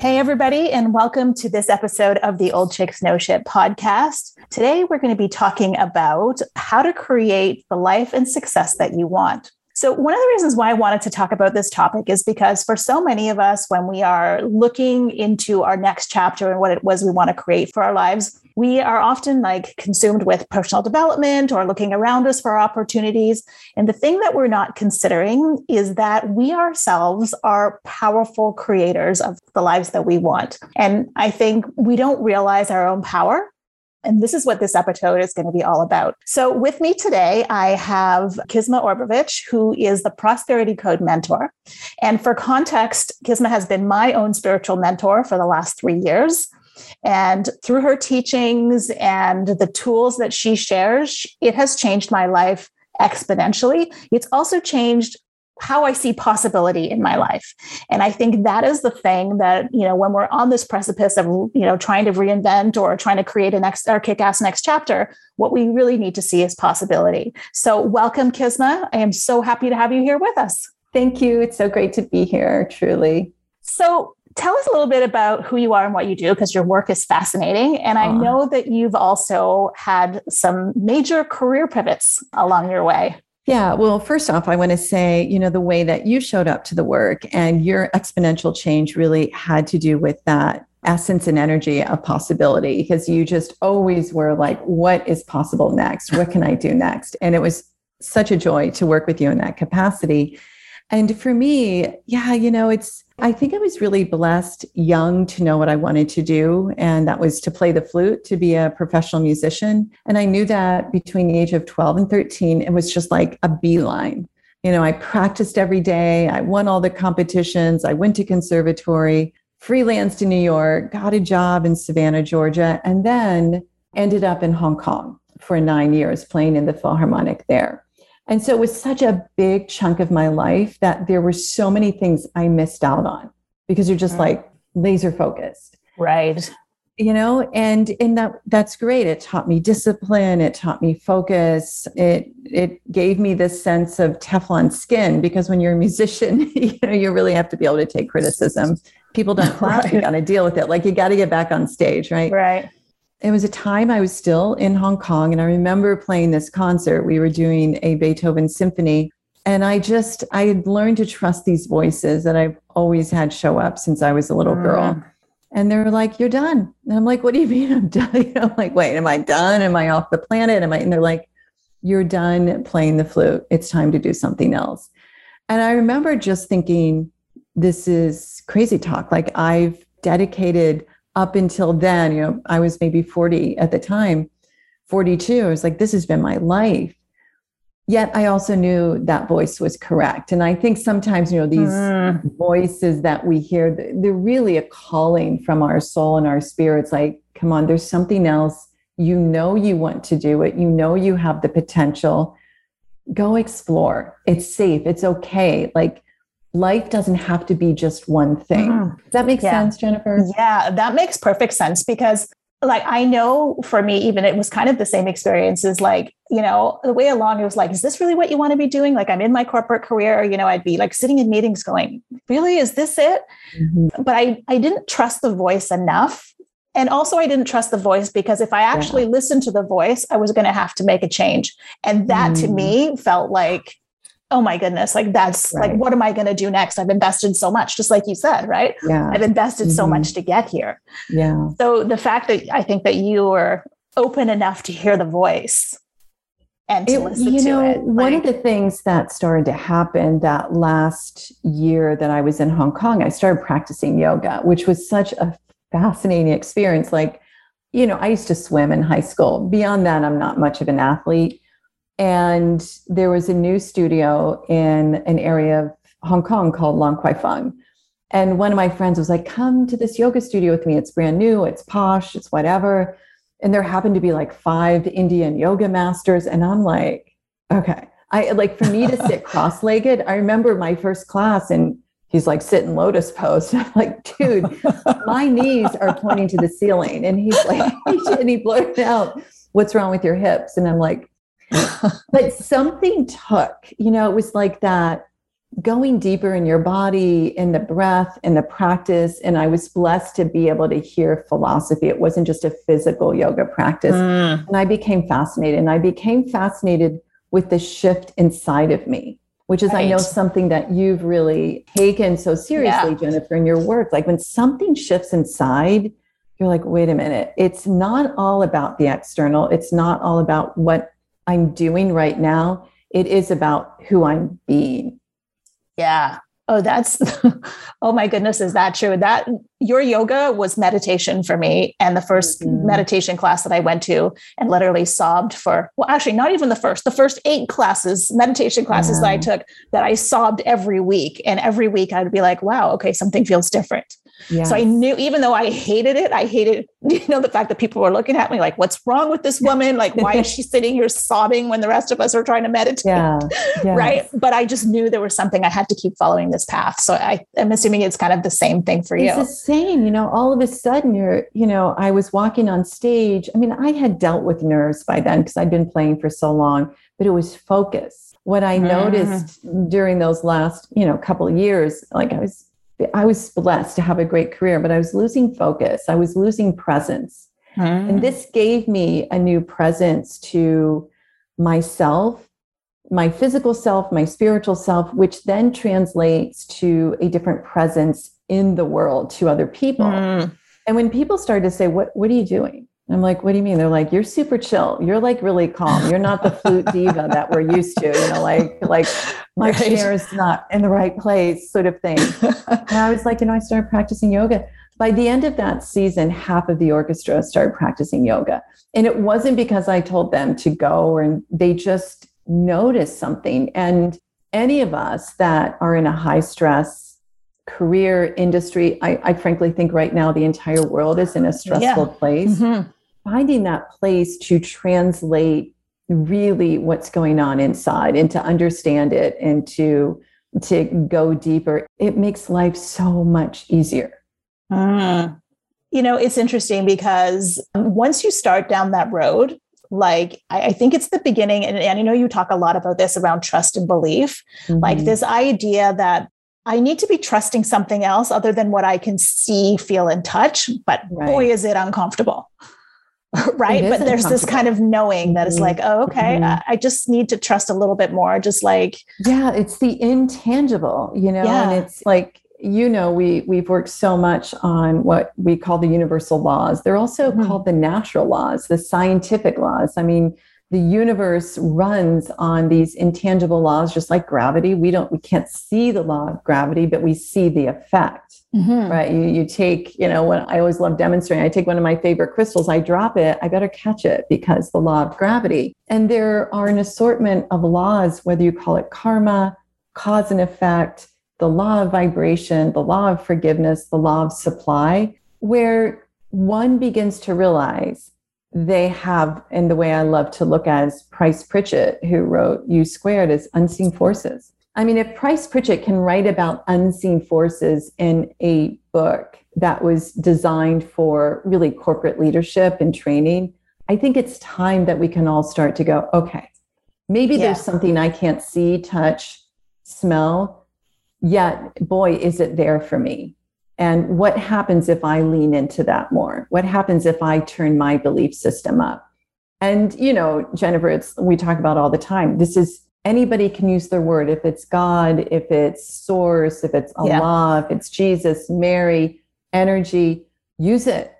Hey, everybody, and welcome to this episode of the Old Chicks Know Shit podcast. Today, we're going to be talking about how to create the life and success that you want. So, one of the reasons why I wanted to talk about this topic is because for so many of us, when we are looking into our next chapter and what it was we want to create for our lives, we are often like consumed with personal development or looking around us for opportunities. And the thing that we're not considering is that we ourselves are powerful creators of the lives that we want. And I think we don't realize our own power and this is what this episode is going to be all about. So, with me today, I have Kisma Orbovich, who is the Prosperity Code mentor. And for context, Kisma has been my own spiritual mentor for the last three years. And through her teachings and the tools that she shares, it has changed my life exponentially. It's also changed how I see possibility in my life. And I think that is the thing that, you know, when we're on this precipice of, you know, trying to reinvent or trying to create a next or kick ass next chapter, what we really need to see is possibility. So welcome, Kisma. I am so happy to have you here with us. Thank you. It's so great to be here, truly. So tell us a little bit about who you are and what you do because your work is fascinating and i uh-huh. know that you've also had some major career pivots along your way yeah, well, first off, I want to say, you know, the way that you showed up to the work and your exponential change really had to do with that essence and energy of possibility because you just always were like, what is possible next? What can I do next? And it was such a joy to work with you in that capacity. And for me, yeah, you know, it's, I think I was really blessed young to know what I wanted to do. And that was to play the flute, to be a professional musician. And I knew that between the age of 12 and 13, it was just like a beeline. You know, I practiced every day. I won all the competitions. I went to conservatory, freelanced in New York, got a job in Savannah, Georgia, and then ended up in Hong Kong for nine years playing in the Philharmonic there. And so it was such a big chunk of my life that there were so many things I missed out on because you're just mm. like laser focused. Right. You know, and and that that's great. It taught me discipline, it taught me focus. It it gave me this sense of Teflon skin because when you're a musician, you know, you really have to be able to take criticism. People don't clap, right. you gotta deal with it. Like you gotta get back on stage, right? Right it was a time I was still in Hong Kong, and I remember playing this concert. We were doing a Beethoven symphony, and I just I had learned to trust these voices that I've always had show up since I was a little mm. girl. And they're like, "You're done," and I'm like, "What do you mean I'm done?" You know, I'm like, "Wait, am I done? Am I off the planet? Am I?" And they're like, "You're done playing the flute. It's time to do something else." And I remember just thinking, "This is crazy talk. Like I've dedicated." Up until then, you know, I was maybe 40 at the time, 42. I was like, this has been my life. Yet I also knew that voice was correct. And I think sometimes, you know, these mm. voices that we hear, they're really a calling from our soul and our spirits like, come on, there's something else. You know, you want to do it. You know, you have the potential. Go explore. It's safe. It's okay. Like, life doesn't have to be just one thing. Mm-hmm. Does that make yeah. sense, Jennifer? Yeah, that makes perfect sense because like I know for me, even it was kind of the same experience as like, you know, the way along it was like, is this really what you want to be doing? Like I'm in my corporate career, you know, I'd be like sitting in meetings going, really, is this it? Mm-hmm. But I I didn't trust the voice enough. And also I didn't trust the voice because if I actually yeah. listened to the voice, I was going to have to make a change. And that mm-hmm. to me felt like oh my goodness, like that's right. like, what am I going to do next? I've invested so much, just like you said, right? Yeah. I've invested mm-hmm. so much to get here. Yeah. So the fact that I think that you were open enough to hear the voice and to it, listen you know, to it. Like, one of the things that started to happen that last year that I was in Hong Kong, I started practicing yoga, which was such a fascinating experience. Like, you know, I used to swim in high school. Beyond that, I'm not much of an athlete and there was a new studio in an area of Hong Kong called Lan Kwai Fong. And one of my friends was like, come to this yoga studio with me. It's brand new, it's posh, it's whatever. And there happened to be like five Indian yoga masters. And I'm like, okay. I like for me to sit cross legged, I remember my first class and he's like sitting lotus pose. I'm like, dude, my knees are pointing to the ceiling. And he's like, and he blurted out, what's wrong with your hips? And I'm like, but something took, you know, it was like that going deeper in your body, in the breath, in the practice. And I was blessed to be able to hear philosophy. It wasn't just a physical yoga practice. Mm. And I became fascinated. And I became fascinated with the shift inside of me, which is, right. I know, something that you've really taken so seriously, yeah. Jennifer, in your work. Like when something shifts inside, you're like, wait a minute, it's not all about the external. It's not all about what I'm doing right now. It is about who I'm being. Yeah. Oh, that's, oh my goodness, is that true? That your yoga was meditation for me. And the 1st mm-hmm. meditation class that I went to and literally sobbed for, well, actually, not even the first, the first eight classes, meditation classes yeah. that I took, that I sobbed every week. And every week I'd be like, wow, okay, something feels different. Yes. So I knew, even though I hated it, I hated, you know, the fact that people were looking at me like, what's wrong with this woman? Like, why is she sitting here sobbing when the rest of us are trying to meditate? Yeah. Yes. Right. But I just knew there was something I had to keep following this path. So I, am assuming it's kind of the same thing for you. It's the same, you know, all of a sudden you're, you know, I was walking on stage. I mean, I had dealt with nerves by then because I'd been playing for so long, but it was focus. What I mm. noticed during those last, you know, couple of years, like I was I was blessed to have a great career, but I was losing focus. I was losing presence. Mm. And this gave me a new presence to myself, my physical self, my spiritual self, which then translates to a different presence in the world to other people. Mm. And when people started to say, What, what are you doing? I'm like, what do you mean? They're like, you're super chill. You're like really calm. You're not the flute diva that we're used to, you know, like, like my right. chair is not in the right place, sort of thing. and I was like, you know, I started practicing yoga. By the end of that season, half of the orchestra started practicing yoga. And it wasn't because I told them to go or they just noticed something. And any of us that are in a high stress career industry, I, I frankly think right now the entire world is in a stressful yeah. place. Mm-hmm finding that place to translate really what's going on inside and to understand it and to to go deeper it makes life so much easier mm. you know it's interesting because once you start down that road like I, I think it's the beginning and, and, i know you talk a lot about this around trust and belief mm-hmm. like this idea that I need to be trusting something else other than what I can see, feel, and touch. But right. boy, is it uncomfortable. right but there's this kind of knowing that it's mm-hmm. like oh okay mm-hmm. I, just need to trust a little bit more just like yeah it's the intangible you know yeah. and it's like you know we we've worked so much on what we call the universal laws they're also mm-hmm. called the natural laws the scientific laws i mean the universe runs on these intangible laws just like gravity we don't we can't see the law of gravity but we see the effect Mm-hmm. Right. You, you take, you know, when I always love demonstrating, I take one of my favorite crystals, I drop it, I better catch it because the law of gravity. And there are an assortment of laws, whether you call it karma, cause and effect, the law of vibration, the law of forgiveness, the law of supply, where one begins to realize they have, and the way I love to look at is Price Pritchett, who wrote U Squared as unseen forces. I mean, if Price Pritchett can write about unseen forces in a book that was designed for really corporate leadership and training, I think it's time that we can all start to go, okay, maybe yeah. there's something I can't see, touch, smell, yet, boy, is it there for me. And what happens if I lean into that more? What happens if I turn my belief system up? And, you know, Jennifer, it's, we talk about all the time. This is anybody can use their word. If it's God, if it's source, if it's Allah, yeah. if it's Jesus, Mary, energy, use it,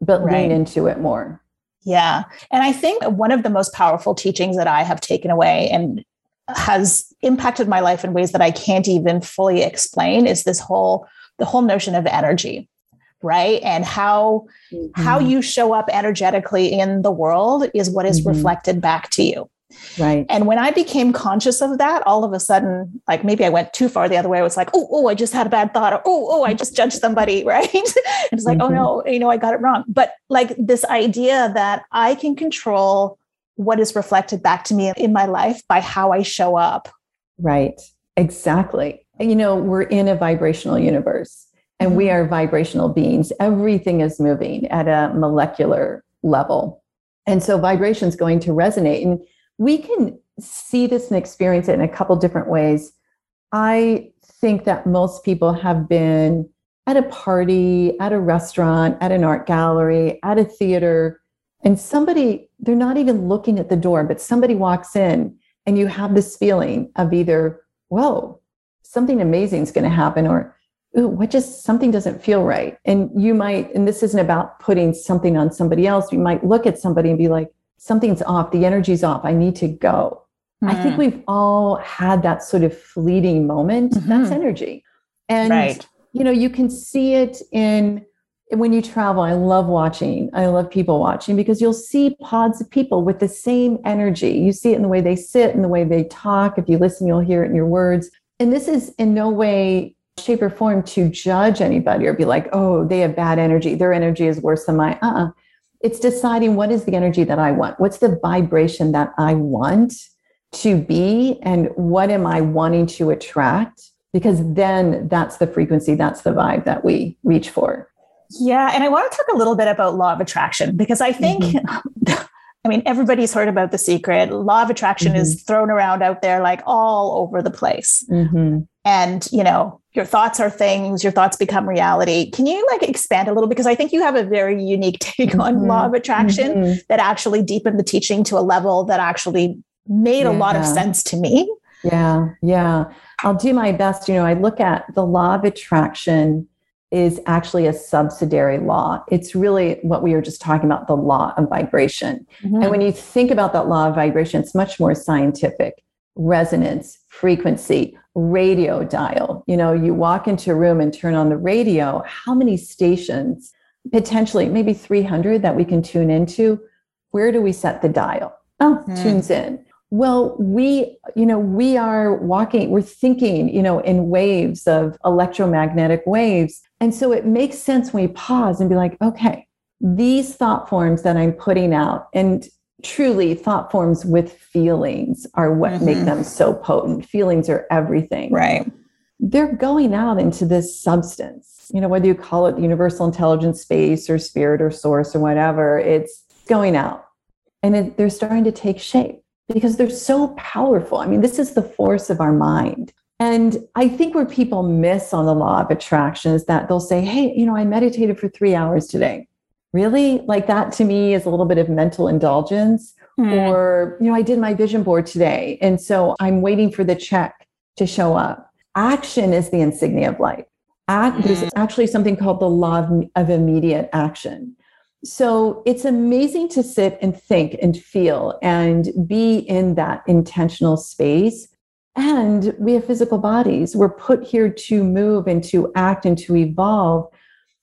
but right. lean into it more. Yeah. And I think one of the most powerful teachings that I have taken away and has impacted my life in ways that I can't even fully explain is this whole the whole notion of energy right and how mm-hmm. how you show up energetically in the world is what is mm-hmm. reflected back to you Right. And when I became conscious of that, all of a sudden, like maybe I went too far the other way. I was like, oh, oh, I just had a bad thought, or oh, oh, I just judged somebody, right? and it's like, mm-hmm. oh no, you know, I got it wrong. But like this idea that I can control what is reflected back to me in my life by how I show up. Right. Exactly. You know, we're in a vibrational universe and we mm-hmm. are vibrational beings. Everything is moving at a molecular level. And so vibration is going to resonate. And we can see this and experience it in a couple different ways. I think that most people have been at a party, at a restaurant, at an art gallery, at a theater, and somebody, they're not even looking at the door, but somebody walks in and you have this feeling of either, whoa, something amazing is going to happen, or ooh, what just something doesn't feel right. And you might, and this isn't about putting something on somebody else, you might look at somebody and be like, something's off, the energy's off, I need to go. Mm-hmm. I think hmm. we've all had that sort of fleeting moment. Mm-hmm. That's energy. And right. you know, you can see it in when you travel. I love watching. I love people watching because you'll see pods of people with the same energy. You see it in the way they sit, in the way they talk. If you listen, you'll hear it in your words. And this is in no way shape or form to judge anybody or be like, oh, they have bad energy. Their energy is worse than mine. Uh-uh. It's deciding what is the energy that I want? What's the vibration that I want to be? And what am I wanting to attract? Because then that's the frequency, that's the vibe that we reach for. Yeah. And I want to talk a little bit about law of attraction because I think. Mm-hmm. I mean, everybody's heard about the secret. Law of attraction mm-hmm. is thrown around out there like all over the place. Mm-hmm. And, you know, your thoughts are things, your thoughts become reality. Can you like expand a little? Because I think you have a very unique take on mm-hmm. law of attraction mm-hmm. that actually deepened the teaching to a level that actually made yeah. a lot of sense to me. Yeah. Yeah. I'll do my best. You know, I look at the law of attraction is actually a subsidiary law. It's really what we were just talking about the law of vibration. Mm-hmm. And when you think about that law of vibration, it's much more scientific resonance, frequency, radio dial. You know, you walk into a room and turn on the radio, how many stations, potentially maybe 300 that we can tune into? Where do we set the dial? Oh, mm. tunes in. Well, we, you know, we are walking, we're thinking, you know, in waves of electromagnetic waves. And so it makes sense when we pause and be like, okay, these thought forms that I'm putting out, and truly thought forms with feelings are what mm-hmm. make them so potent. Feelings are everything. Right. They're going out into this substance, you know, whether you call it universal intelligence space or spirit or source or whatever, it's going out and it, they're starting to take shape because they're so powerful. I mean, this is the force of our mind. And I think where people miss on the law of attraction is that they'll say, Hey, you know, I meditated for three hours today. Really? Like that to me is a little bit of mental indulgence mm. or you know i did my vision board today and so i'm waiting for the check to show up. Action is the insignia of life. Act, mm. there's actually something called the law of, of immediate action. So it's amazing to sit and think and feel and be in that intentional space and we have physical bodies we're put here to move and to act and to evolve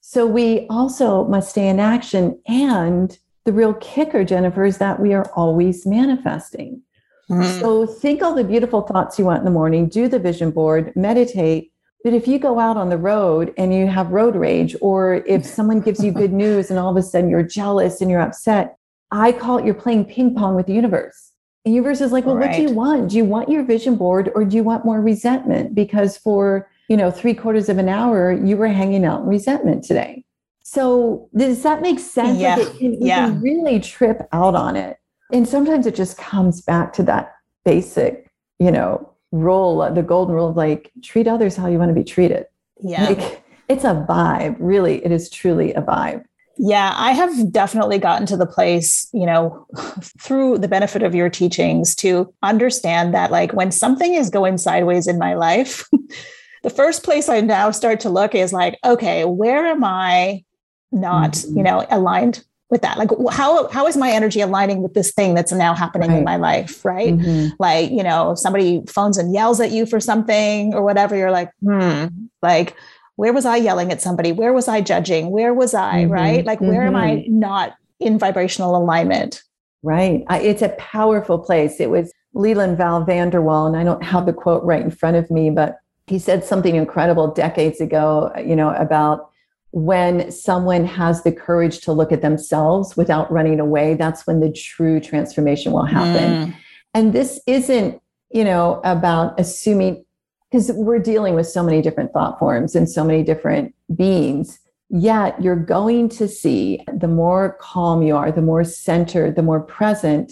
so we also must stay in action. And the real kicker, Jennifer, is that we are always manifesting. Mm-hmm. So think all the beautiful thoughts you want in the morning, do the vision board, meditate. But if you go out on the road and you have road rage, or if someone gives you good news and all of a sudden you're jealous and you're upset, I call it you're playing ping pong with the universe. The universe is like, well, right. what do you want? Do you want your vision board or do you want more resentment? Because for you know, three quarters of an hour, you were hanging out in resentment today. So does that make sense? Yeah. Like it, it, yeah. can really trip out on it. And sometimes it just comes back to that basic, you know, rule, the golden rule of like treat others how you want to be treated. Yeah. Like, it's a vibe. Really, it is truly a vibe. Yeah, I have definitely gotten to the place, you know, through the benefit of your teachings to understand that, like, when something is going sideways in my life, the first place I now start to look is like, okay, where am I not, mm-hmm. you know, aligned with that? Like, how how is my energy aligning with this thing that's now happening right. in my life? Right? Mm-hmm. Like, you know, somebody phones and yells at you for something or whatever. You're like, hmm, like. Where was I yelling at somebody? Where was I judging? Where was I? Mm-hmm. Right? Like, where am I mm-hmm. not in vibrational alignment? Right. It's a powerful place. It was Leland Val Van De Wall, and I don't have the quote right in front of me, but he said something incredible decades ago, you know, about when someone has the courage to look at themselves without running away, that's when the true transformation will happen. Mm. And this isn't, you know, about assuming, because we're dealing with so many different thought forms and so many different beings. Yet you're going to see the more calm you are, the more centered, the more present,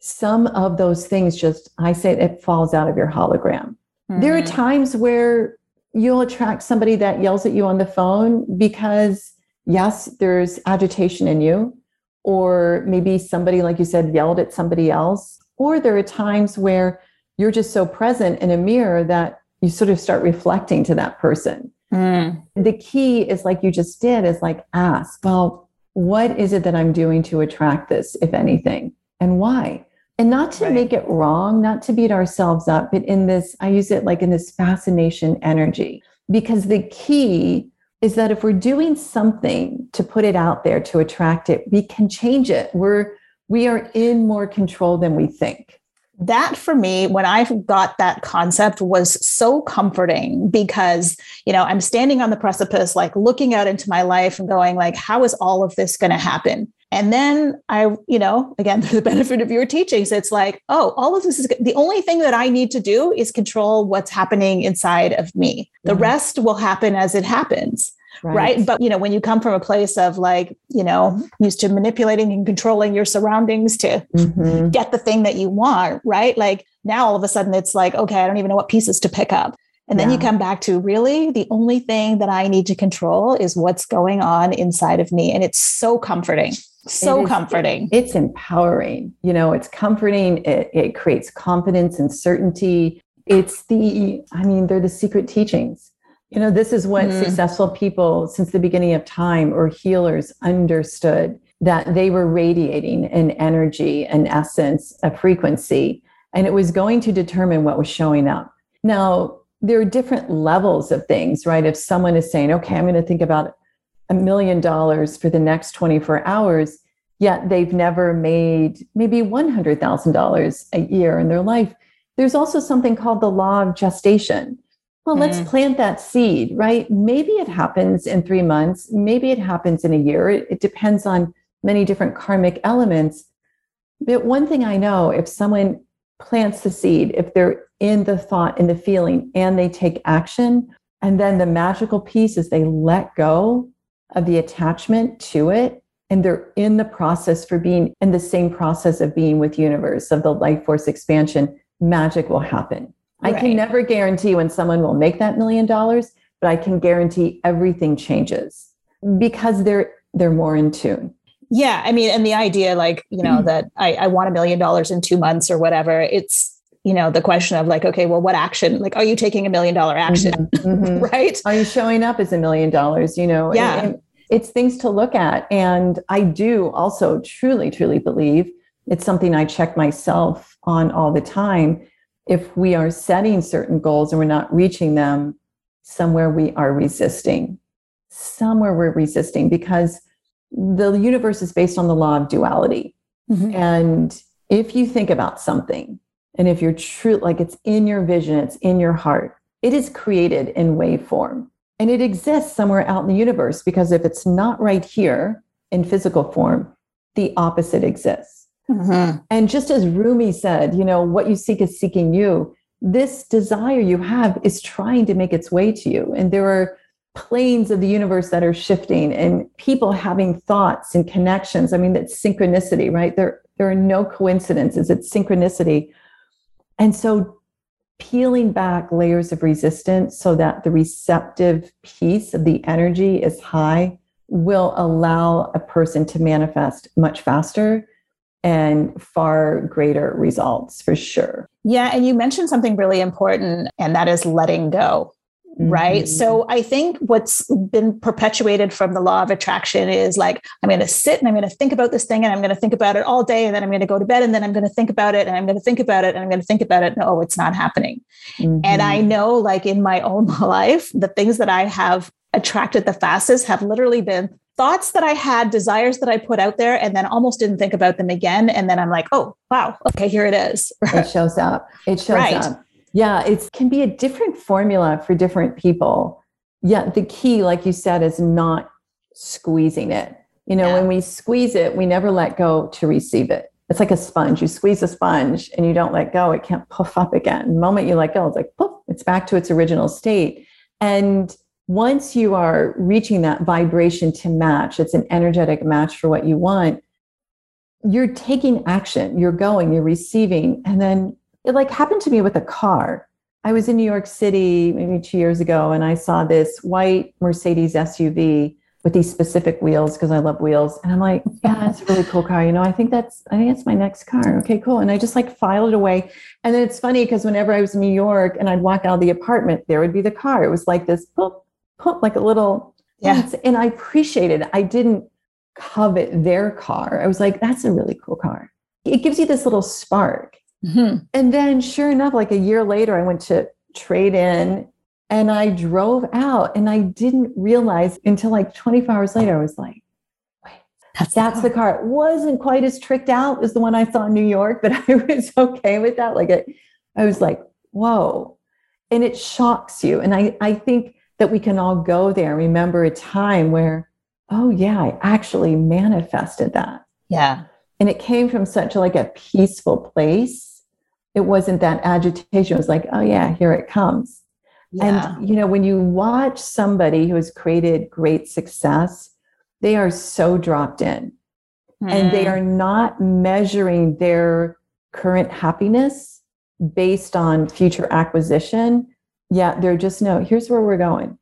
some of those things just, I say it falls out of your hologram. Mm-hmm. There are mm-hmm. times where you'll attract somebody that yells at you on the phone because, yes, there's agitation in you, or maybe somebody, like you said, yelled at somebody else. Or there are times where you're just so present in a mirror that you sort of start reflecting to that person. Mm. The key is like you just did is like ask, well, what is it that I'm doing to attract this, if anything, and why? And not to right. make it wrong, not to beat ourselves up, but in this, I use it like in this fascination energy, because the key is that if we're doing something to put it out there to attract it, we can change it. We're, we are in more control than we think that for me when i got that concept was so comforting because you know i'm standing on the precipice like looking out into my life and going like how is all of this going to happen and then I, you know, again, for the benefit of your teachings, it's like, oh, all of this is the only thing that I need to do is control what's happening inside of me. The mm-hmm. rest will happen as it happens. Right. right. But, you know, when you come from a place of like, you know, used to manipulating and controlling your surroundings to mm-hmm. get the thing that you want, right? Like now all of a sudden it's like, okay, I don't even know what pieces to pick up. And then yeah. you come back to really the only thing that I need to control is what's going on inside of me. And it's so comforting so it is, comforting. It's empowering. You know, it's comforting. It, it creates confidence and certainty. It's the, I mean, they're the secret teachings. You know, this is what mm. successful people since the beginning of time or healers understood that they were radiating an energy, an essence, a frequency, and it was going to determine what was showing up. Now, there are different levels of things, right? If someone is saying, okay, I'm going to think about a million dollars for the next 24 hours, yet they've never made maybe $100,000 a year in their life. There's also something called the law of gestation. Well, mm. let's plant that seed, right? Maybe it happens in three months, maybe it happens in a year. It, it depends on many different karmic elements. But one thing I know if someone plants the seed, if they're in the thought, in the feeling, and they take action, and then the magical piece is they let go of the attachment to it and they're in the process for being in the same process of being with universe of the life force expansion magic will happen right. i can never guarantee when someone will make that million dollars but i can guarantee everything changes because they're they're more in tune. Yeah i mean and the idea like you know mm-hmm. that I, I want a million dollars in two months or whatever it's you know the question of like okay well what action like are you taking a million dollar action? Mm-hmm, mm-hmm. right? Are you showing up as a million dollars you know yeah. and, and it's things to look at. And i do also truly truly believe it's something i check myself on all the time if we are setting certain goals and we're not reaching them somewhere we are resisting somewhere we're resisting because the universe is based on the law of duality mm-hmm. and if you think about something and if you're true, like it's in your vision, it's in your heart, it is created in waveform and it exists somewhere out in the universe because if it's not right here in physical form, the opposite exists. Mm-hmm. And just as Rumi said, you know, what you seek is seeking you. This desire you have is trying to make its way to you. And there are planes of the universe that are shifting and people having thoughts and connections. I mean, that's synchronicity, right? There, there are no coincidences, it's synchronicity and so peeling back layers of resistance so that the receptive piece of the energy is high will allow a person to manifest much faster and far greater results for sure. Yeah. And you mentioned something really important, and that is letting go. Mm-hmm. Right. So I think what's been perpetuated from the law of attraction is like, I'm going to sit and I'm going to think about this thing and I'm going to think about it all day. And then I'm going to go to bed and then I'm going to think about it and I'm going to think about it and I'm going to think about it. No, it's not happening. Mm-hmm. And I mm-hmm. know, like in my own life, the things that I have attracted the fastest have literally been thoughts that I had, desires that I put out there, and then almost didn't think about them again. And then I'm like, oh, wow, okay, here it is. it shows up. It shows right. up. Yeah, it can be a different formula for different people. Yeah, the key, like you said, is not squeezing it. You know, yeah. when we squeeze it, we never let go to receive it. It's like a sponge. You squeeze a sponge and you don't let go, it can't puff up again. The moment you let go, it's like poof, it's back to its original state. And once you are reaching that vibration to match, it's an energetic match for what you want, you're taking action, you're going, you're receiving. And then it like happened to me with a car. I was in New York City maybe two years ago and I saw this white Mercedes SUV with these specific wheels because I love wheels. And I'm like, yeah, that's a really cool car. You know, I think that's, I think it's my next car. Okay, cool. And I just like filed it away. And then it's funny because whenever I was in New York and I'd walk out of the apartment, there would be the car. It was like this, boop, like a little, yeah. And I appreciated it. I didn't covet their car. I was like, that's a really cool car. It gives you this little spark. Mm-hmm. And then sure enough, like a year later, I went to trade in and I drove out and I didn't realize until like 24 hours later, I was like, wait, that's, that's the, car. the, car. It wasn't quite as tricked out as the one I saw in New York, but I was okay with that. Like it, I was like, whoa. And it shocks you. And I, I think that we can all go there, remember a time where, oh yeah, I actually manifested that. Yeah. And it came from such like a peaceful place. It wasn't that agitation. It was like, oh yeah, here it comes yeah. And, you know, when you watch somebody who has created great success, they are so dropped in mm. and they hmm. are not measuring their current happiness based on future acquisition. Yeah, they're just, no, here's where we're going.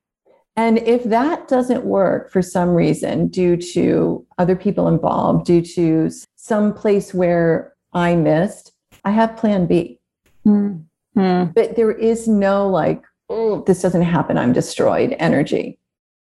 And if that doesn't work for some reason, due to other people involved, due to some place where I missed, I have plan B. Mm-hmm. But there is no like, oh, this doesn't happen, I'm destroyed energy.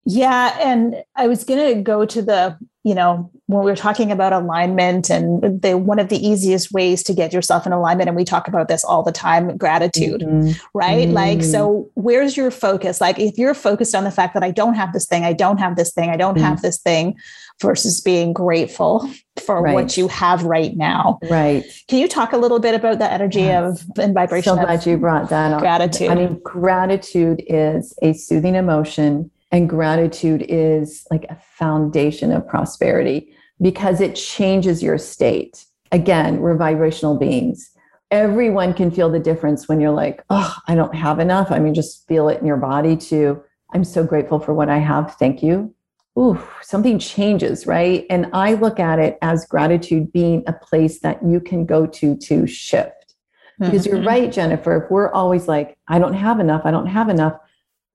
Yeah. And I was going to go to the, you know, when we were talking about alignment and the one of the easiest ways to get yourself in alignment, and we talk about this all the time gratitude, mm-hmm. right? Mm-hmm. Like, so where's your focus? Like, if you're focused on the fact that I don't have this thing, I don't have this thing, I don't mm-hmm. have this thing, versus being grateful for right. what you have right now. Right. Can you talk a little bit about the energy yes. of and vibration? So glad you brought that up. Gratitude. I mean, gratitude is a soothing emotion, and gratitude is like a foundation of prosperity because it changes your state. Again, we're vibrational beings. Everyone can feel the difference when you're like, oh, I don't have enough. I mean, just feel it in your body to, I'm so grateful for what I have. Thank you ooh, something changes, right? And I look at it as gratitude being a place that you can go to to shift. Because mm-hmm. you're right, Jennifer, if we're always like, I don't have enough, I don't have enough,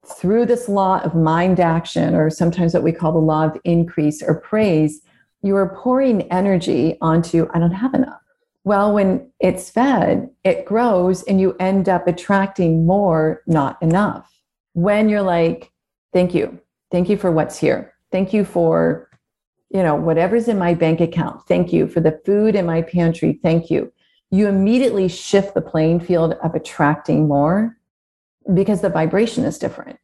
through this law of mind action, or sometimes what we call the law of increase or praise, you are pouring energy onto, I don't have enough. Well, when it's fed, it grows and you end up attracting more, not enough. When you're like, thank you, thank you for what's here Thank you for, you know, whatever's in my bank account. Thank you for the food in my pantry. Thank you. You immediately shift the playing field of attracting more because the vibration is different.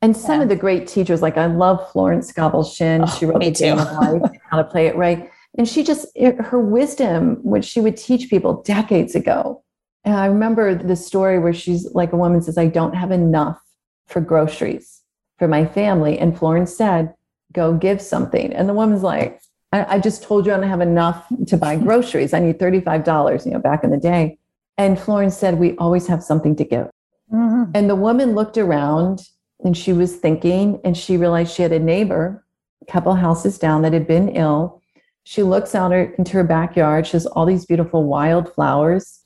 And some yeah. of the great teachers, like I love Florence Scovel Shinn. Oh, she wrote of Life, How to Play It Right. And she just, her wisdom, which she would teach people decades ago. And I remember the story where she's like a woman says, I don't have enough for groceries for my family. And Florence said, go give something. And the woman's like, I, I just told you I don't have enough to buy groceries. I need $35, you know, back in the day. And Florence said, We always have something to give. Mm-hmm. And the woman looked around and she was thinking, and she realized she had a neighbor a couple houses down that had been ill. She looks out her, into her backyard. She has all these beautiful wildflowers,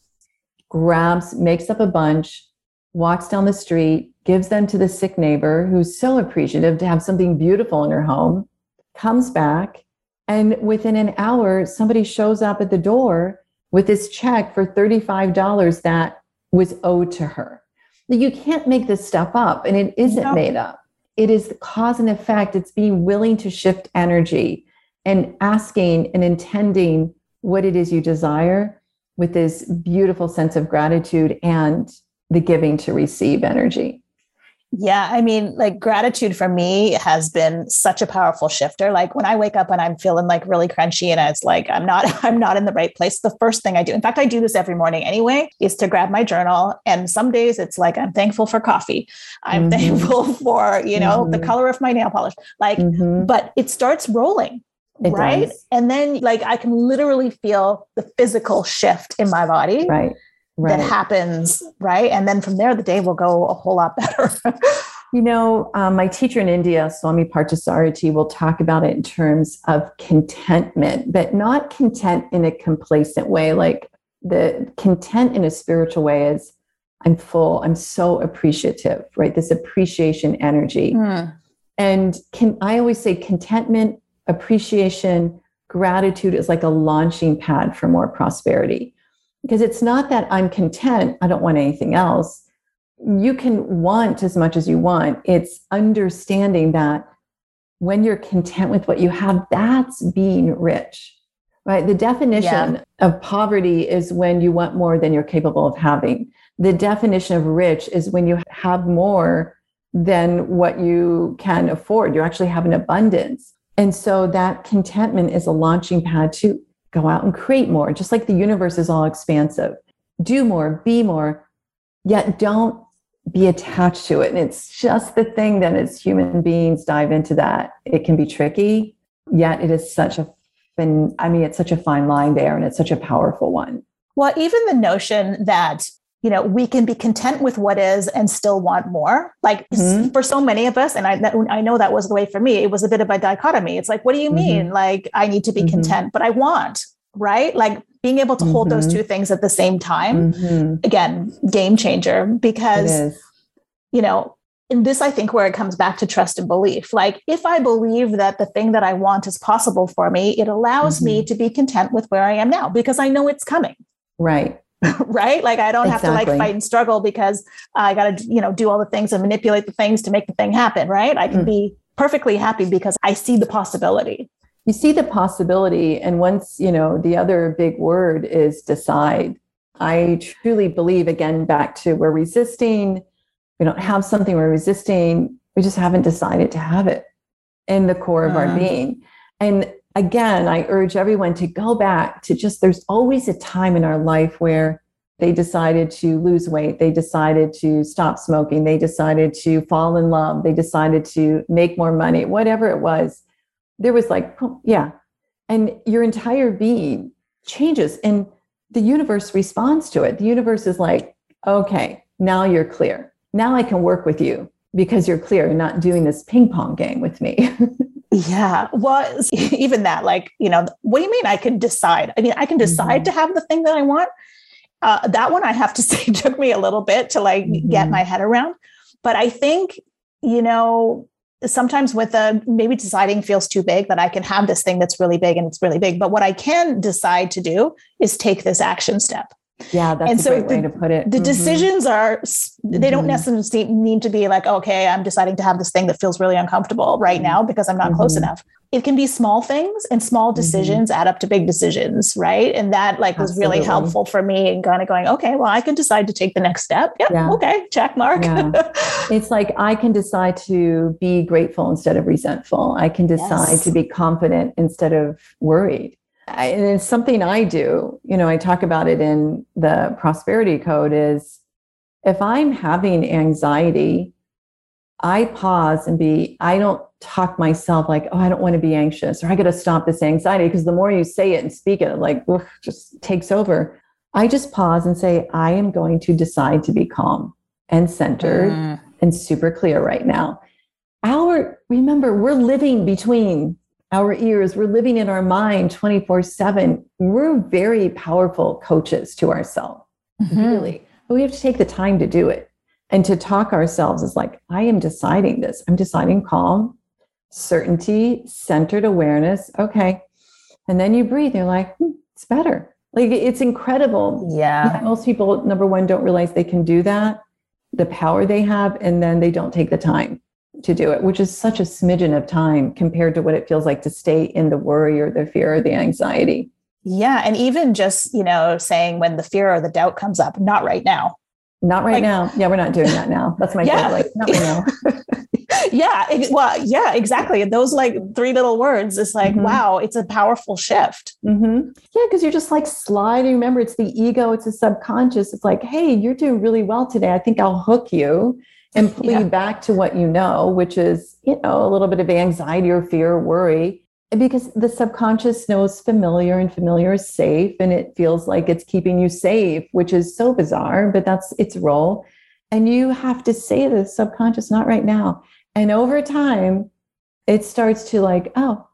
grabs, makes up a bunch, walks down the street, gives them to the sick neighbor who's so appreciative to have something beautiful in her home, comes back, and within an hour, somebody shows up at the door with this check for $35 that was owed to her. You can't make this stuff up, and it isn't no. made up. It is cause and effect. It's being willing to shift energy and asking and intending what it is you desire with this beautiful sense of gratitude and the giving to receive energy. Yeah, I mean, like gratitude for me has been such a powerful shifter. Like when I wake up and I'm feeling like really crunchy and it's like I'm not I'm not in the right place, the first thing I do. In fact, I do this every morning anyway, is to grab my journal and some days it's like I'm thankful for coffee. I'm mm-hmm. thankful for, you know, mm-hmm. the color of my nail polish. Like mm-hmm. but it starts rolling. It right? Does. And then like I can literally feel the physical shift in my body. Right right. that happens, right? And then from there, the day will go a whole lot better. you know, um, my teacher in India, Swami Parthasarathy, will talk about it in terms of contentment, but not content in a complacent way. Like the content in a spiritual way is I'm full, I'm so appreciative, right? This appreciation energy. Mm. And can I always say contentment, appreciation, gratitude is like a launching pad for more prosperity because it's not that I'm content, I don't want anything else. You can want as much as you want. It's understanding that when you're content with what you have, that's being rich, right? The definition yeah. of poverty is when you want more than you're capable of having. The definition of rich is when you have more than what you can afford. You actually have an abundance. And so that contentment is a launching pad to go out and create more, just like the universe is all expansive. Do more, be more, yet don't be attached to it. And it's just the thing that as human beings dive into that, it can be tricky, yet it is such a fin- I mean, it's such a fine line there and it's such a powerful one. Well, even the notion that you know we can be content with what is and still want more like mm-hmm. for so many of us and I, I know that was the way for me it was a bit of a dichotomy it's like what do you mean mm-hmm. like i need to be mm-hmm. content but i want right like being able to hold those mm-hmm. two things at the same time mm-hmm. again game changer because you know in this i think where it comes back to trust and belief like if i believe that the thing that i want is possible for me it allows me mm-hmm. to be content with where i am now because i know it's coming right right? Like I don't exactly. have to like fight and struggle because I got to, you know, do all the things and manipulate the things to make the thing happen, right? I can mm. be perfectly happy because I see the possibility. You see the possibility. And once, you know, the other big word is decide. I truly believe, again, back to we're resisting, we don't have something we're resisting, we just haven't decided to have it in the core of our being. And again, I urge everyone to go back to just there's always a time in our life where they decided to lose weight, they decided to stop smoking, they decided to fall in love, they decided to make more money, whatever it was. There was like, oh, yeah. And your entire being changes and the universe responds to it. The universe is like, okay, now you're clear. Now I can work with you because you're clear. You're not doing this ping pong game with me. Yeah. Well, even that, like, you know, what do you mean I can decide? I mean, I can decide mm-hmm. to have the thing that I want. Uh, that one I have to say took me a little bit to like mm-hmm. get my head around. But I think, you know, sometimes with a maybe deciding feels too big that I can have this thing that's really big and it's really big. But what I can decide to do is take this action step. Yeah, that's and a so great the, way to put it. The mm-hmm. decisions are they don't mm-hmm. necessarily need to be like, okay, I'm deciding to have this thing that feels really uncomfortable right mm-hmm. now because I'm not mm-hmm. close enough. It can be small things and small mm-hmm. decisions add up to big decisions, right? And that like Absolutely. was really helpful for me and kind of going, okay, well, I can decide to take the next step. Yep, yeah. Okay. Check mark. Yeah. it's like I can decide to be grateful instead of resentful. I can decide yes. to be confident instead of worried and it's something I do. You know, I talk about it in the prosperity code is if I'm having anxiety, I pause and be, I don't talk myself like, oh, I don't want to be anxious or I got to stop this anxiety. Because the more you say it and speak it, like oof, just takes over. I just pause and say, I am going to decide to be calm and centered mm. and super clear right now. Our, remember, we're living between our ears. We're living in our mind 24 7. We're very powerful coaches to ourselves, mm-hmm. really. But we have to take the time to do it and to talk ourselves as like, I am deciding this. I'm deciding calm, certainty, centered awareness. Okay. And then you breathe. You're like, hmm, it's better. Like it's incredible. Yeah. Most people, number one, don't realize they can do that, the power they have, and then they don't take the time to do it, which is such a smidgen of time compared to what it feels like to stay in the worry or the fear or the anxiety. Yeah. And even just, you know, saying when the fear or the doubt comes up, not right now. Not right Like- now. Yeah, we're not doing that now. That's my Yeah. like not right now. yeah ex- well yeah exactly those like three little words it's like Mhm. wow it's a powerful shift hmm Yeah, because you're just like sliding. Remember, it's the ego, it's the subconscious. It's like, hey, you're doing really well today. I think I'll hook you and pull Yeah. you back to what you know, which is, you know, a little bit of anxiety or fear or worry. Because the subconscious knows familiar and familiar is safe and it feels like it's keeping you safe, which is so bizarre, but that's its role. And you have to say to the subconscious, not right now. And over time, it starts to like, oh,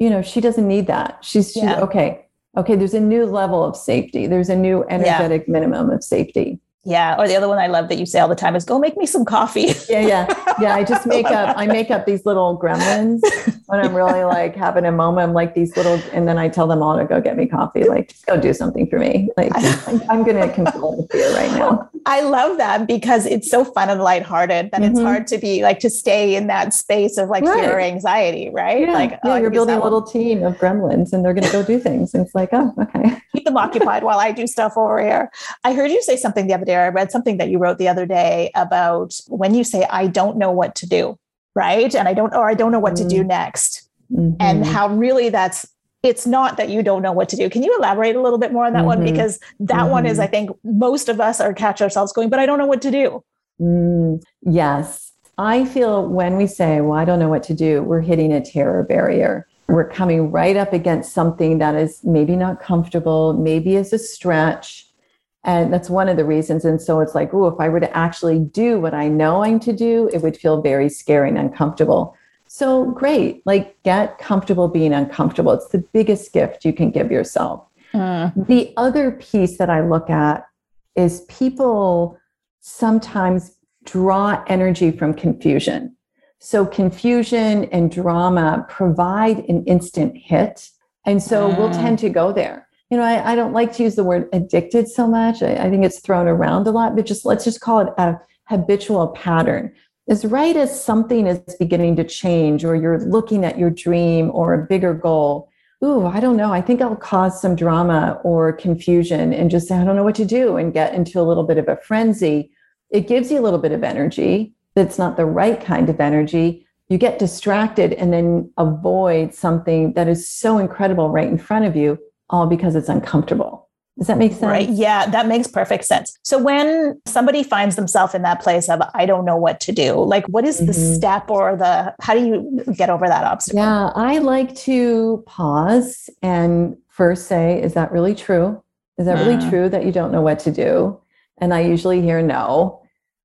you know, she doesn't need that. She's, she's Yeah. okay. Okay, there's a new level of safety. There's a new energetic minimum of safety. Yeah or the other one i love that you say all the time is go make me some coffee Yeah, yeah. Yeah. I just make up I make up these little gremlins when I'm really like having a moment. I'm like these little and then I tell them all to go get me coffee. Like, just go do something for me. Like I'm, I'm gonna control the fear right now. I love that because it's so fun and lighthearted that it's Mhm. hard to be like to stay in that space of like fear or anxiety, right? Yeah, Like, yeah, oh, you're building a one. little team of gremlins and they're gonna go do things. And it's like, oh, okay. keep them occupied while I do stuff over here. I heard you say something the other day. Or I read something that you wrote the other day about when you say, I don't know what to do, right? And I don't, or I don't know what to do next. And Mhm. how really that's, it's not that you don't know what to do. Can you elaborate a little bit more on that one? Mhm. Because that one is. I think most of us are catch ourselves going, but I don't know what to do. Mm, yes. I feel when we say, well, I don't know what to do, we're hitting a terror barrier. We're coming right up against something that is maybe not comfortable, maybe is a stretch. And that's one of the reasons. And so it's like, oh, if I were to actually do what I know I'm to do, it would feel very scary and uncomfortable. So great, like get comfortable being uncomfortable. It's the biggest gift you can give yourself. The other piece that I look at is people sometimes draw energy from confusion. So, confusion and drama provide an instant hit. And so we'll Mm. tend to go there. You know, I, I don't like to use the word addicted so much. I, I think it's thrown around a lot, but just let's just call it a habitual pattern. As right as something is beginning to change, or you're looking at your dream or a bigger goal, ooh, I don't know. I think I'll cause some drama or confusion and just say, I don't know what to do and get into a little bit of a frenzy. It gives you a little bit of energy that's not the right kind of energy. You get distracted and then avoid something that is so incredible right in front of you, all because it's uncomfortable. Does that make sense? Right. Yeah, that makes perfect sense. So when somebody finds themselves in that place of I don't know what to do, like what is the Mhm. step or the how do you get over that obstacle? Yeah, I like to pause and first say, Is that really true? Is that really Mm. true that you don't know what to do? And I usually hear no.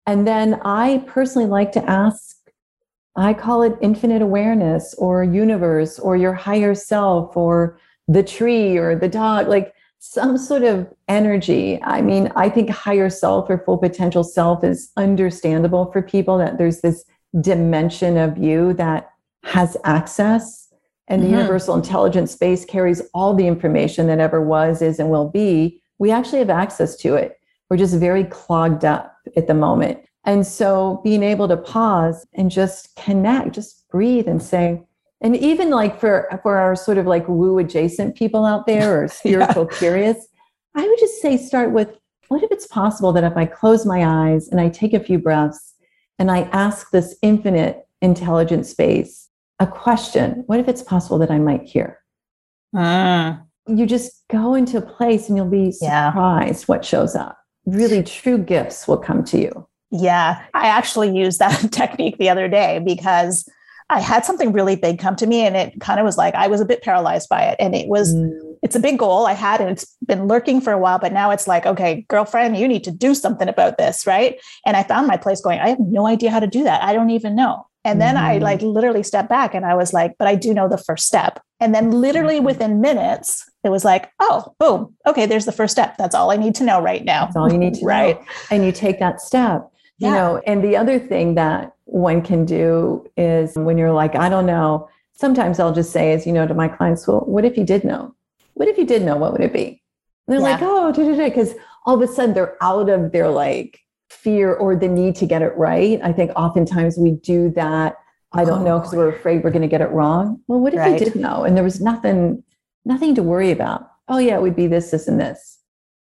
And then I personally like to ask, I call it infinite awareness or universe or your higher self or the tree or the dog, like some sort of energy. I mean, I think higher self or full potential self is understandable for people that there's this dimension of you that has access and the Mhm. universal intelligence space carries all the information that ever was is and will be we actually have access to it we're just very clogged up at the moment and so being able to pause and just connect just breathe and say and even like for for our sort of like woo adjacent people out there or spiritual curious i would just say start with what if it's possible that if i close my eyes and i take a few breaths and i ask this infinite intelligent space a question what if it's possible that i might hear? Mm. you just go into a place and you'll be Yeah. surprised what shows up. Really true gifts will come to you. Yeah, I actually used that technique the other day because I had something really big come to me and it kind of was like I was a bit paralyzed by it and it was Mm. it's a big goal I had and it's been lurking for a while but now it's like okay girlfriend you need to do something about this right and I found my place going I have no idea how to do that I don't even know and then I Mhm. like literally stepped back and I was like but I do know the first step and then literally Mhm. within minutes it was like oh boom okay there's the first step that's all I need to know right now That's all you need to right know. And you take that step. You Yeah. know, and the other thing that one can do is when you're like, I don't know, sometimes I'll just say, as you know, to my clients, well, what if you did know? What if you did know? What would it be? And they're like, oh, because all of a sudden they're out of their like fear or the need to get it right. I think oftentimes we do that. I don't know because we're afraid we're going to get it wrong. Well, what if Right. you did know and there was nothing, nothing to worry about? Oh yeah, it would be this, this, and this.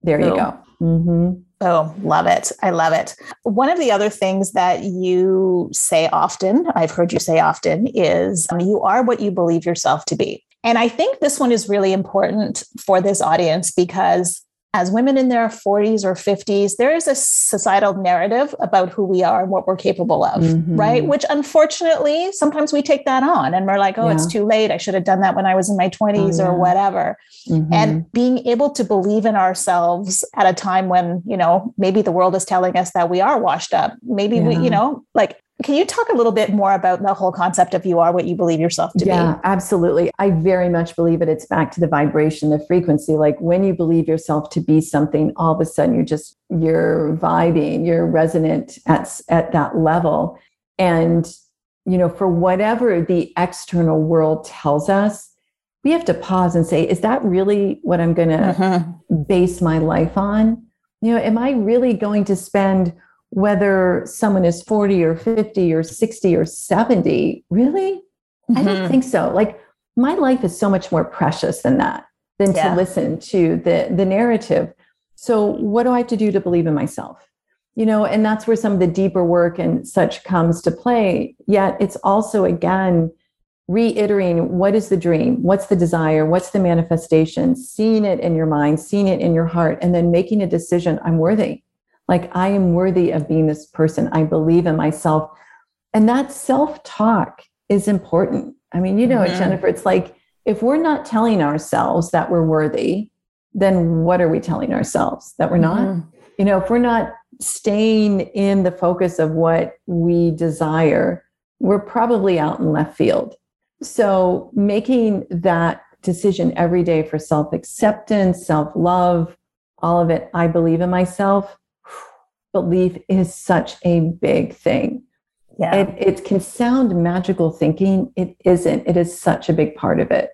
There you go. hmm Oh, love it. I love it. One of the other things that you say often, I've heard you say often, is um, you are what you believe yourself to be. And I think this one is really important for this audience because as women in their 40s or 50s, there is a societal narrative about who we are and what we're capable of, mm-hmm. right? Which unfortunately, sometimes we take that on and we're like, oh, yeah. it's too late. I should have done that when I was in my 20s oh, yeah. or whatever. Mm-hmm. And being able to believe in ourselves at a time when, you know, maybe the world is telling us that we are washed up. Maybe yeah. we, you know, like can you talk a little bit more about the whole concept of you are what you believe yourself to yeah, be? Yeah, absolutely. I very much believe it. It's back to the vibration, the frequency. Like when you believe yourself to be something, all of a sudden you're just you're vibing, you're resonant at at that level. And you know, for whatever the external world tells us, we have to pause and say, is that really what I'm going to uh-huh. base my life on? You know, am I really going to spend whether someone is 40 or 50 or 60 or 70. Really? Mm-hmm. I don't mm-hmm. think so. Like my life is so much more precious than that, than yeah. to listen to the, the narrative. So, what do I have to do to believe in myself? You know, and that's where some of the deeper work and such comes to play. Yet it's also, again, reiterating what is the dream? What's the desire? What's the manifestation? Seeing it in your mind, seeing it in your heart, and then making a decision I'm worthy. Like, I am worthy of being this person. I believe in myself. And that self talk is important. I mean, you know mm-hmm. it, Jennifer. It's like if we're not telling ourselves that we're worthy, then what are we telling ourselves? That we're not? Mm-hmm. You know, if we're not staying in the focus of what we desire, we're probably out in left field. So, making that decision every day for self acceptance, self love, all of it, I believe in myself, belief is such a big thing. Yeah. It, it can sound magical thinking. It isn't. It is such a big part of it.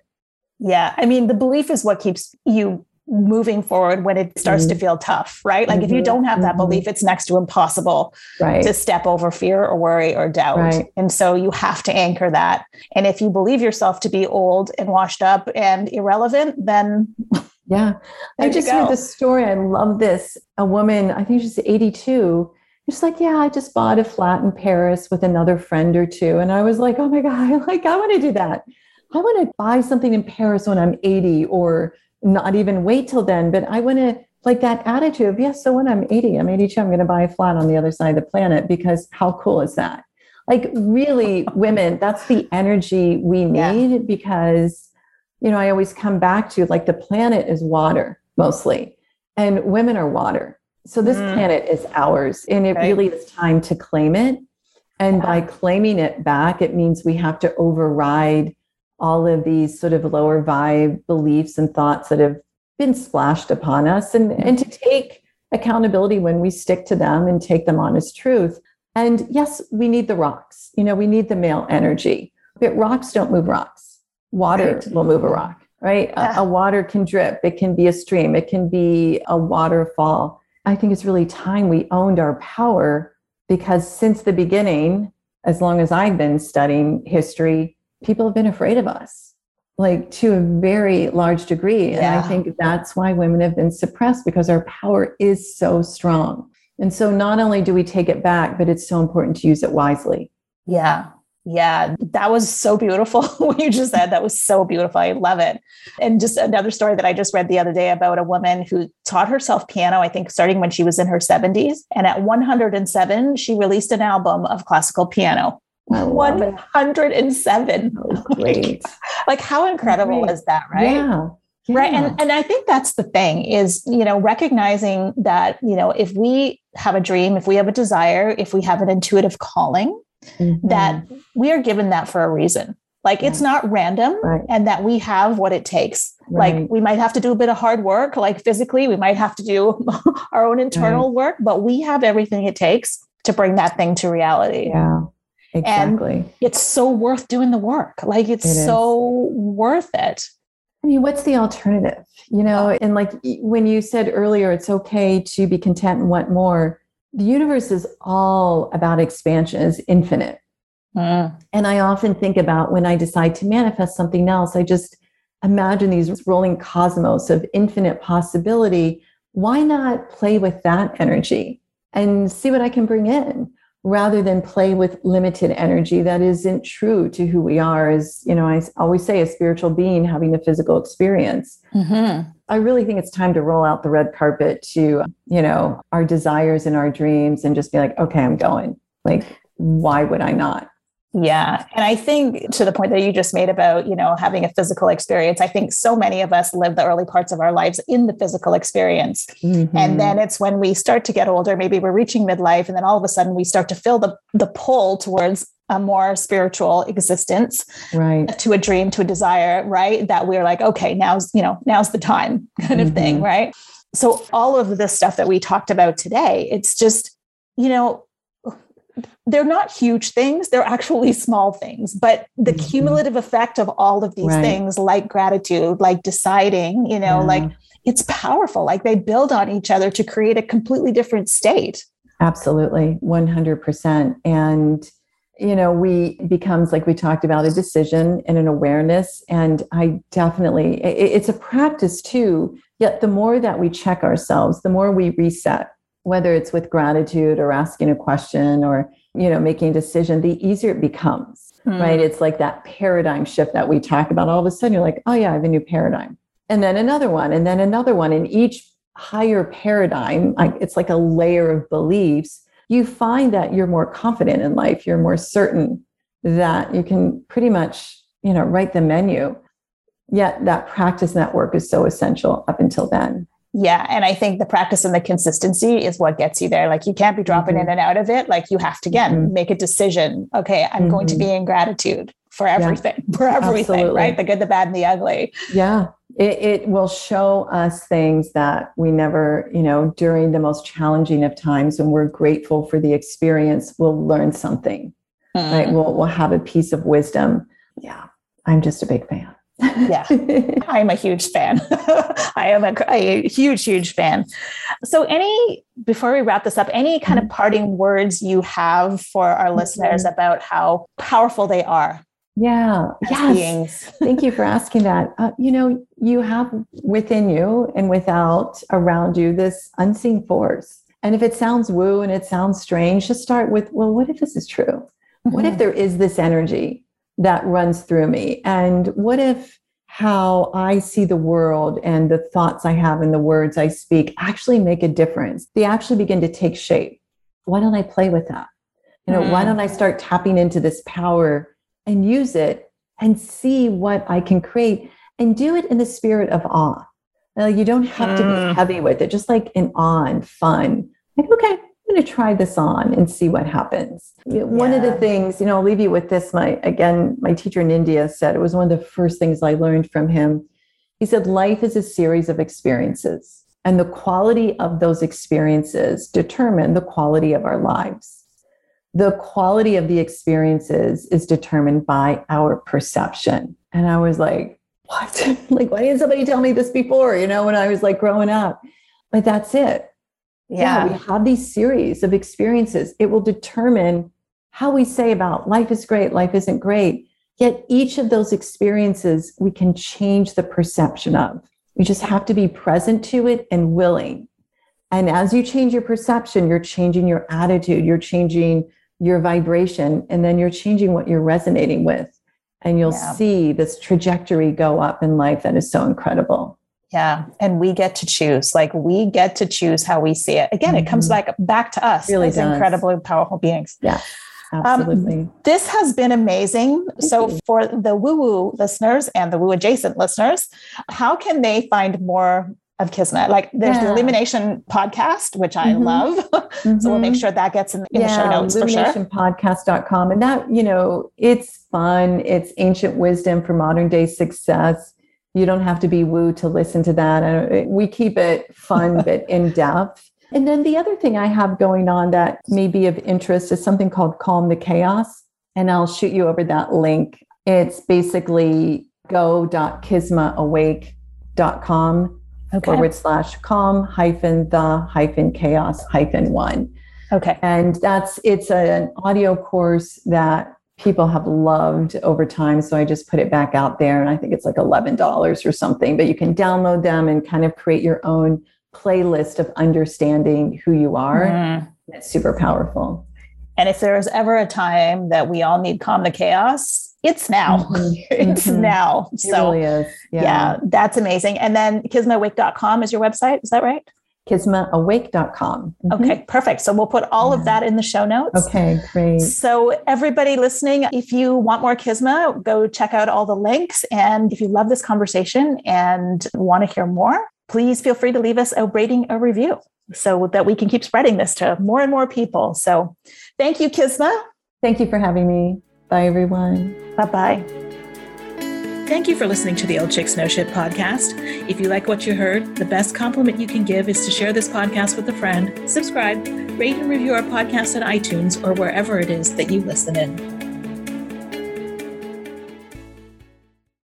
Yeah. I mean, the belief is what keeps you moving forward when it starts mm-hmm. to feel tough, right? Like mm-hmm. if you mm-hmm. don't have that mm-hmm. belief, it's next to impossible right. to step over fear or worry or doubt. Right. And so you have to anchor that. And if you believe yourself to be old and washed up and irrelevant, then Yeah. I just heard this story. I love this. A woman, I think she's 82. She's like, yeah, I just bought a flat in Paris with another friend or two. And I was like, oh my God, like I want to do that. I want to buy something in Paris when I'm 80 or not even wait till then. But I want to like that attitude of, yes, so when I'm 80, I'm 82, I'm going to buy a flat on the other side of the planet because how cool is that? Like really women, that's the energy we need yeah. because you know, I always come back to like the planet is water mostly, and women are water. So this mm. planet is ours, and it really is time to claim it. And yeah. by claiming it back, it means we have to override all of these sort of lower vibe beliefs and thoughts that have been splashed upon us and, and to take accountability when we stick to them and take them on as truth. And yes, we need the rocks. You know, we need the male energy, but rocks don't move rocks water right. will move a rock, right? Yeah. A, a water can drip, it can be a stream, it can be a waterfall. I think it's really time we owned our power because since the beginning, as long as I've been studying history, people have been afraid of us, like to a very large degree. Yeah. And I think that's why women have been suppressed because our power is so strong. And so not only do we take it back, but it's so important to use it wisely. Yeah. Yeah, that was so beautiful. what you just said, that was so beautiful. I love it. And just another story that I just read the other day about a woman who taught herself piano, I think starting when she was in her 70s. And at 107, she released an album of classical piano. 107. Oh, great. like, how incredible great. is that, right? Yeah. Yeah. Right. And, and I think that's the thing is, you know, recognizing that, you know, if we have a dream, if we have a desire, if we have an intuitive calling, mm-hmm. that we are given that for a reason. Like it's not random right. and that we have what it takes. Right. Like we might have to do a bit of hard work, like physically, we might have to do our own internal right. work, but we have everything it takes to bring that thing to reality. Yeah. Exactly. And it's so worth doing the work. Like it's it so worth it. I mean, what's the alternative? You know, and like when you said earlier, it's okay to be content and want more the universe is all about expansion, is infinite. Mm. And I often think about when I decide to manifest something else, I just imagine these rolling cosmos of infinite possibility. why not play with that energy and see what I can bring in rather than play with limited energy that isn't true to who we are as you know i always say a spiritual being having the physical experience. Mm-hmm. i really think it's time to roll out the red carpet to you know our desires and our dreams and just be like okay i'm going. Like why would i not yeah. And I think to the point that you just made about, you know, having a physical experience, I think so many of us live the early parts of our lives in the physical experience. Mm-hmm. And then it's when we start to get older, maybe we're reaching midlife, and then all of a sudden we start to feel the, the pull towards a more spiritual existence right to a dream to a desire right that we're like okay now's you know now's the time kind of mm-hmm. thing right so all of this stuff that we talked about today it's just you know they're not huge things they're actually small things but the mm-hmm. cumulative effect of all of these right. things like gratitude like deciding you know yeah. like it's powerful like they build on each other to create a completely different state absolutely 100% and you know we becomes like we talked about a decision and an awareness and i definitely it's a practice too yet the more that we check ourselves the more we reset whether it's with gratitude or asking a question or you know making a decision the easier it becomes mm. right? It's like that paradigm shift that we talk about. All of a sudden you're like oh yeah i have a new paradigm. And then another one and then another one. And each higher paradigm it's like a layer of beliefs. You find that you're more confident in life. You're more certain that you can pretty much you know write the menu. Yet that practice network is so essential up until then yeah. And I think the practice and the consistency is what gets you there. Like you can't be dropping mm-hmm. in and out of it. Like you have to, again, mm-hmm. make a decision. Okay, I'm mm-hmm. going to be mm-hmm. in gratitude for everything, yeah. for everything, Absolutely. right? The good, the bad, and the ugly. Yeah. It, it will show us things that we never, you know, during the most challenging of times when we're grateful for the experience, we'll learn something, right? Mm. We'll, we'll have a piece of wisdom. Yeah. I'm just a big fan yeah, I'm a huge fan. I am a, a, huge, huge fan. So, any, before we wrap this up, any kind of mm-hmm. parting words you have for our mm-hmm. listeners about how powerful they are? Yeah, yes. Beings? Thank you for asking that. Uh, you know, you have within you and without around you this unseen force. And if it sounds woo and it sounds strange, just start with, well, what if this is true? Mm-hmm. What if mm-hmm. there is this energy? That runs through me? And what if how I see the world and the thoughts I have and the words I speak actually make a difference? They actually begin to take shape. Why don't I play with that? You know, mm. why don't I start tapping into this power and use it and see what I can create and do it in the spirit of awe? Now, you don't have mm. to be mm. heavy with it, just like in awe and fun. Like, okay, I'm going to try this on and see what happens. One of the things, you know, I'll leave you with this. My, again, my teacher in India said it was one of the first things I learned from him. He said, life is a series of experiences, and the quality of those experiences determine the quality of our lives. The quality of the experiences is determined by our perception. And I was like, what? like, why didn't somebody tell me this before? You know, when I was like growing up. But that's it yeah. yeah, we have these series of experiences. It will determine how we say about life is great, life isn't great. Yet each of those experiences we can change the perception of. We just have to be present to it and willing. And as you change your perception, you're changing your attitude, you're changing your vibration, and then you're changing what you're resonating with. And you'll yeah. see this trajectory go up in life that is so incredible. Yeah. And we get to choose. Like we get to choose how we see it. Again, mm-hmm. it comes mm-hmm. back back to us really as does. incredibly powerful beings. Yeah. Um, absolutely. Um, this has been amazing. Thank so, you. for the woo woo listeners and the woo adjacent listeners, how can they find more of Kisma? Like, there's yeah. the Illumination podcast, which I mm-hmm. love. Mm-hmm. so, we'll make mm-hmm. sure that gets in, in yeah, the show notes for sure. Illuminationpodcast.com. And that, you know, it's fun, it's ancient wisdom for modern day success you don't have to be woo to listen to that. we keep it fun but in depth. And then the other thing I have going on that may be of interest is something called Calm the Chaos. And I'll shoot you over that link. It's basically go.kismaawake.com okay. forward slash calm hyphen the hyphen chaos hyphen one. Okay. And that's it's an audio course that people have loved over time. So I just put it back out there and I think it's like $11 or something, but you can download them and kind of create your own playlist of understanding who you are. Mm. It's super powerful. And if there is ever a time that we all need calm the chaos, it's now. Mm-hmm. it's mm-hmm. now. So really yeah. yeah. that's amazing. And then kismaawake.com is your website. Is that right? kismaawake.com. Mm-hmm. Okay, perfect. So we'll put all yeah. of that in the show notes. Okay, great. So everybody listening, if you want more Kisma, go check out all the links. And if you love this conversation and want to hear more, please feel free to leave us a rating, a review so that we can keep spreading this to more and more people. So thank you, Kisma. Thank you for having me. Bye, everyone. Bye bye. Thank you for listening to the Old Chicks No Shit podcast. If you like what you heard, the best compliment you can give is to share this podcast with a friend, subscribe, rate and review our podcast on iTunes or wherever it is that you listen in.